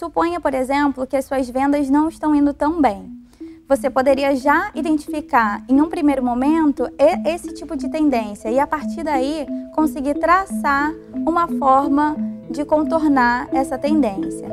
Suponha, por exemplo, que as suas vendas não estão indo tão bem. Você poderia já identificar, em um primeiro momento, esse tipo de tendência e, a partir daí, conseguir traçar uma forma de contornar essa tendência.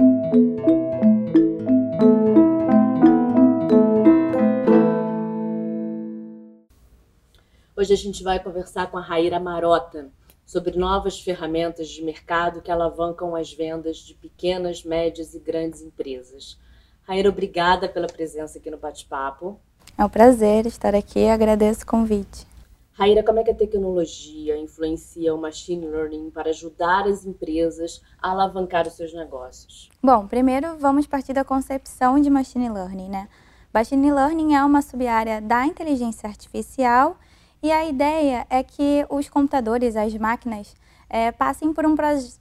Hoje a gente vai conversar com a Raíra Marota sobre novas ferramentas de mercado que alavancam as vendas de pequenas, médias e grandes empresas. Raíra, obrigada pela presença aqui no bate-papo. É um prazer estar aqui e agradeço o convite. Raíra, como é que a tecnologia influencia o machine learning para ajudar as empresas a alavancar os seus negócios? Bom, primeiro vamos partir da concepção de machine learning, né? Machine learning é uma subárea da inteligência artificial e a ideia é que os computadores, as máquinas, é, passem por um,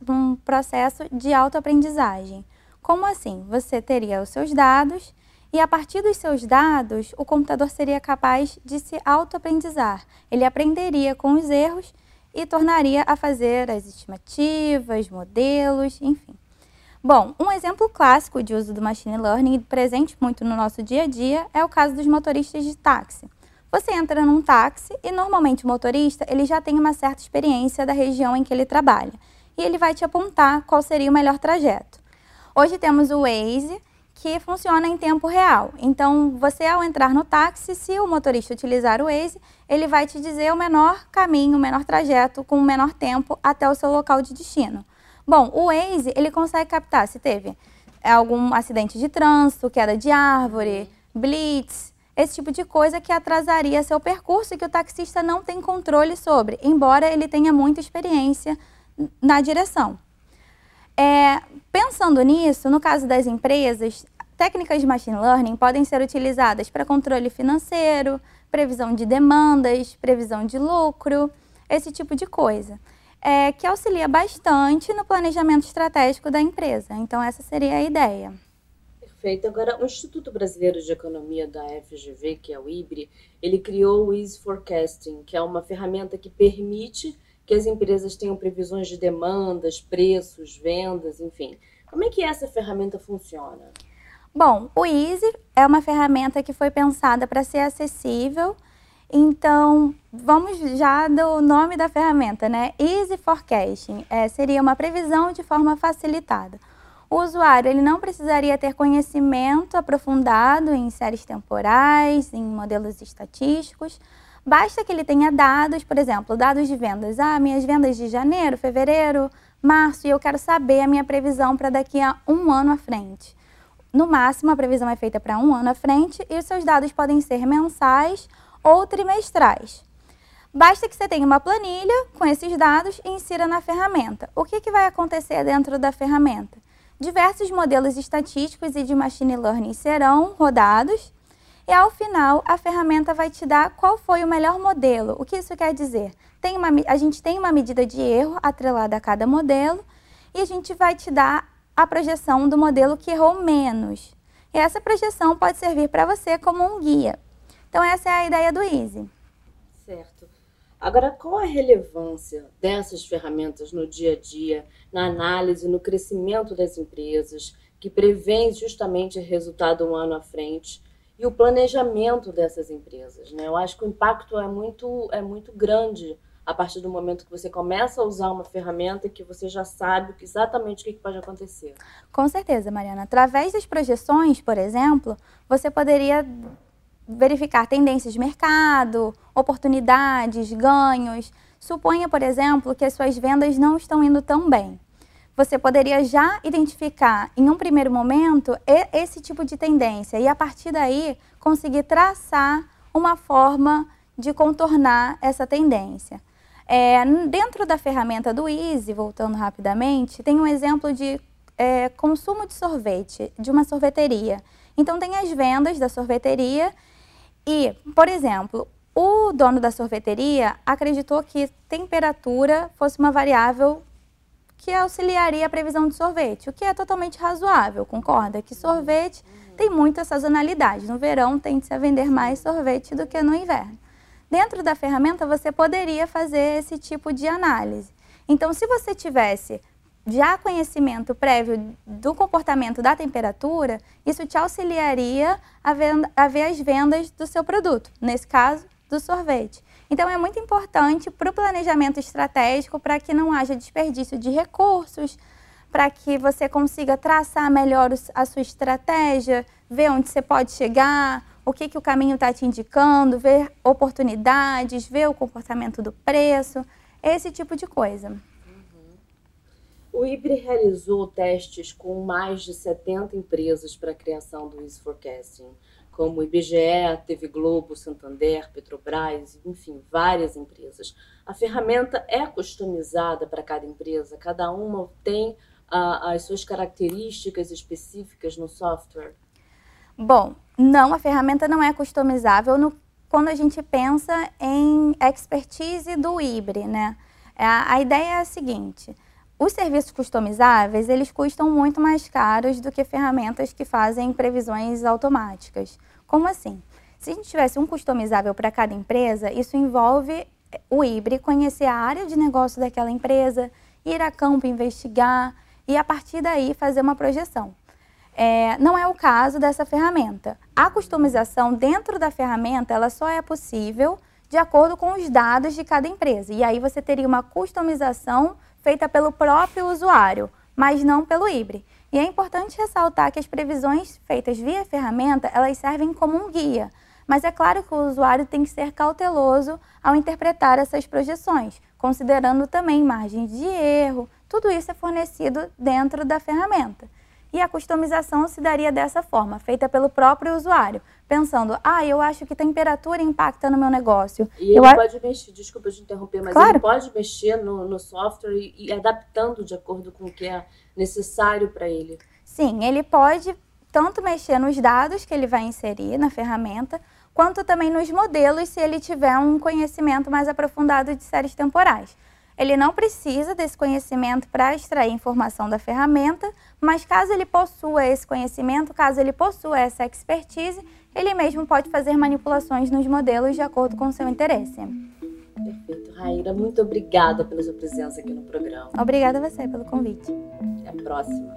um processo de autoaprendizagem. Como assim? Você teria os seus dados e a partir dos seus dados, o computador seria capaz de se autoaprendizar. Ele aprenderia com os erros e tornaria a fazer as estimativas, modelos, enfim. Bom, um exemplo clássico de uso do machine learning presente muito no nosso dia a dia é o caso dos motoristas de táxi. Você entra num táxi e normalmente o motorista ele já tem uma certa experiência da região em que ele trabalha e ele vai te apontar qual seria o melhor trajeto. Hoje temos o Waze que funciona em tempo real. Então, você ao entrar no táxi, se o motorista utilizar o Waze, ele vai te dizer o menor caminho, o menor trajeto com o menor tempo até o seu local de destino. Bom, o Waze, ele consegue captar se teve algum acidente de trânsito, queda de árvore, blitz, esse tipo de coisa que atrasaria seu percurso e que o taxista não tem controle sobre, embora ele tenha muita experiência na direção. É, pensando nisso, no caso das empresas, técnicas de machine learning podem ser utilizadas para controle financeiro, previsão de demandas, previsão de lucro, esse tipo de coisa, é, que auxilia bastante no planejamento estratégico da empresa. Então, essa seria a ideia. Perfeito. Agora, o Instituto Brasileiro de Economia da FGV, que é o IBRE, ele criou o Easy Forecasting, que é uma ferramenta que permite que as empresas tenham previsões de demandas, preços, vendas, enfim. Como é que essa ferramenta funciona? Bom, o Easy é uma ferramenta que foi pensada para ser acessível. Então, vamos já do nome da ferramenta, né? Easy Forecasting é, seria uma previsão de forma facilitada. O usuário ele não precisaria ter conhecimento aprofundado em séries temporais, em modelos estatísticos. Basta que ele tenha dados, por exemplo, dados de vendas. Ah, minhas vendas de janeiro, fevereiro, março, e eu quero saber a minha previsão para daqui a um ano à frente. No máximo, a previsão é feita para um ano à frente e os seus dados podem ser mensais ou trimestrais. Basta que você tenha uma planilha com esses dados e insira na ferramenta. O que, que vai acontecer dentro da ferramenta? Diversos modelos estatísticos e de machine learning serão rodados e ao final a ferramenta vai te dar qual foi o melhor modelo. O que isso quer dizer? Tem uma, a gente tem uma medida de erro atrelada a cada modelo e a gente vai te dar a projeção do modelo que errou menos. E essa projeção pode servir para você como um guia. Então essa é a ideia do Easy. Certo. Agora, qual a relevância dessas ferramentas no dia a dia, na análise, no crescimento das empresas, que prevêem justamente resultado um ano à frente, e o planejamento dessas empresas? Né? Eu acho que o impacto é muito, é muito grande a partir do momento que você começa a usar uma ferramenta que você já sabe exatamente o que pode acontecer. Com certeza, Mariana. Através das projeções, por exemplo, você poderia verificar tendências de mercado, oportunidades, ganhos. Suponha, por exemplo, que as suas vendas não estão indo tão bem. Você poderia já identificar, em um primeiro momento, esse tipo de tendência e, a partir daí, conseguir traçar uma forma de contornar essa tendência. É, dentro da ferramenta do Easy, voltando rapidamente, tem um exemplo de é, consumo de sorvete, de uma sorveteria. Então, tem as vendas da sorveteria e, por exemplo, o dono da sorveteria acreditou que temperatura fosse uma variável que auxiliaria a previsão de sorvete, o que é totalmente razoável, concorda? Que sorvete tem muita sazonalidade. No verão tende-se a vender mais sorvete do que no inverno. Dentro da ferramenta você poderia fazer esse tipo de análise. Então, se você tivesse já conhecimento prévio do comportamento da temperatura, isso te auxiliaria a, venda, a ver as vendas do seu produto, nesse caso, do sorvete. Então, é muito importante para o planejamento estratégico para que não haja desperdício de recursos, para que você consiga traçar melhor a sua estratégia, ver onde você pode chegar, o que, que o caminho está te indicando, ver oportunidades, ver o comportamento do preço, esse tipo de coisa. O IBRE realizou testes com mais de 70 empresas para a criação do Easy Forecasting, como IBGE, TV Globo, Santander, Petrobras, enfim, várias empresas. A ferramenta é customizada para cada empresa, cada uma tem as suas características específicas no software? Bom, não, a ferramenta não é customizável no, quando a gente pensa em expertise do IBRE, né? A, a ideia é a seguinte, os serviços customizáveis, eles custam muito mais caros do que ferramentas que fazem previsões automáticas. Como assim? Se a gente tivesse um customizável para cada empresa, isso envolve o IBRE conhecer a área de negócio daquela empresa, ir a campo investigar e a partir daí fazer uma projeção. É, não é o caso dessa ferramenta. A customização dentro da ferramenta ela só é possível de acordo com os dados de cada empresa. E aí você teria uma customização feita pelo próprio usuário, mas não pelo IBRE. E é importante ressaltar que as previsões feitas via ferramenta, elas servem como um guia. Mas é claro que o usuário tem que ser cauteloso ao interpretar essas projeções, considerando também margens de erro. Tudo isso é fornecido dentro da ferramenta. E a customização se daria dessa forma, feita pelo próprio usuário, pensando, ah, eu acho que temperatura impacta no meu negócio. E ele eu pode mexer, desculpa te interromper, mas claro. ele pode mexer no, no software e, e adaptando de acordo com o que é necessário para ele. Sim, ele pode tanto mexer nos dados que ele vai inserir na ferramenta, quanto também nos modelos se ele tiver um conhecimento mais aprofundado de séries temporais. Ele não precisa desse conhecimento para extrair informação da ferramenta, mas caso ele possua esse conhecimento, caso ele possua essa expertise, ele mesmo pode fazer manipulações nos modelos de acordo com o seu interesse. Perfeito. Raíra, muito obrigada pela sua presença aqui no programa. Obrigada a você pelo convite. Até a próxima.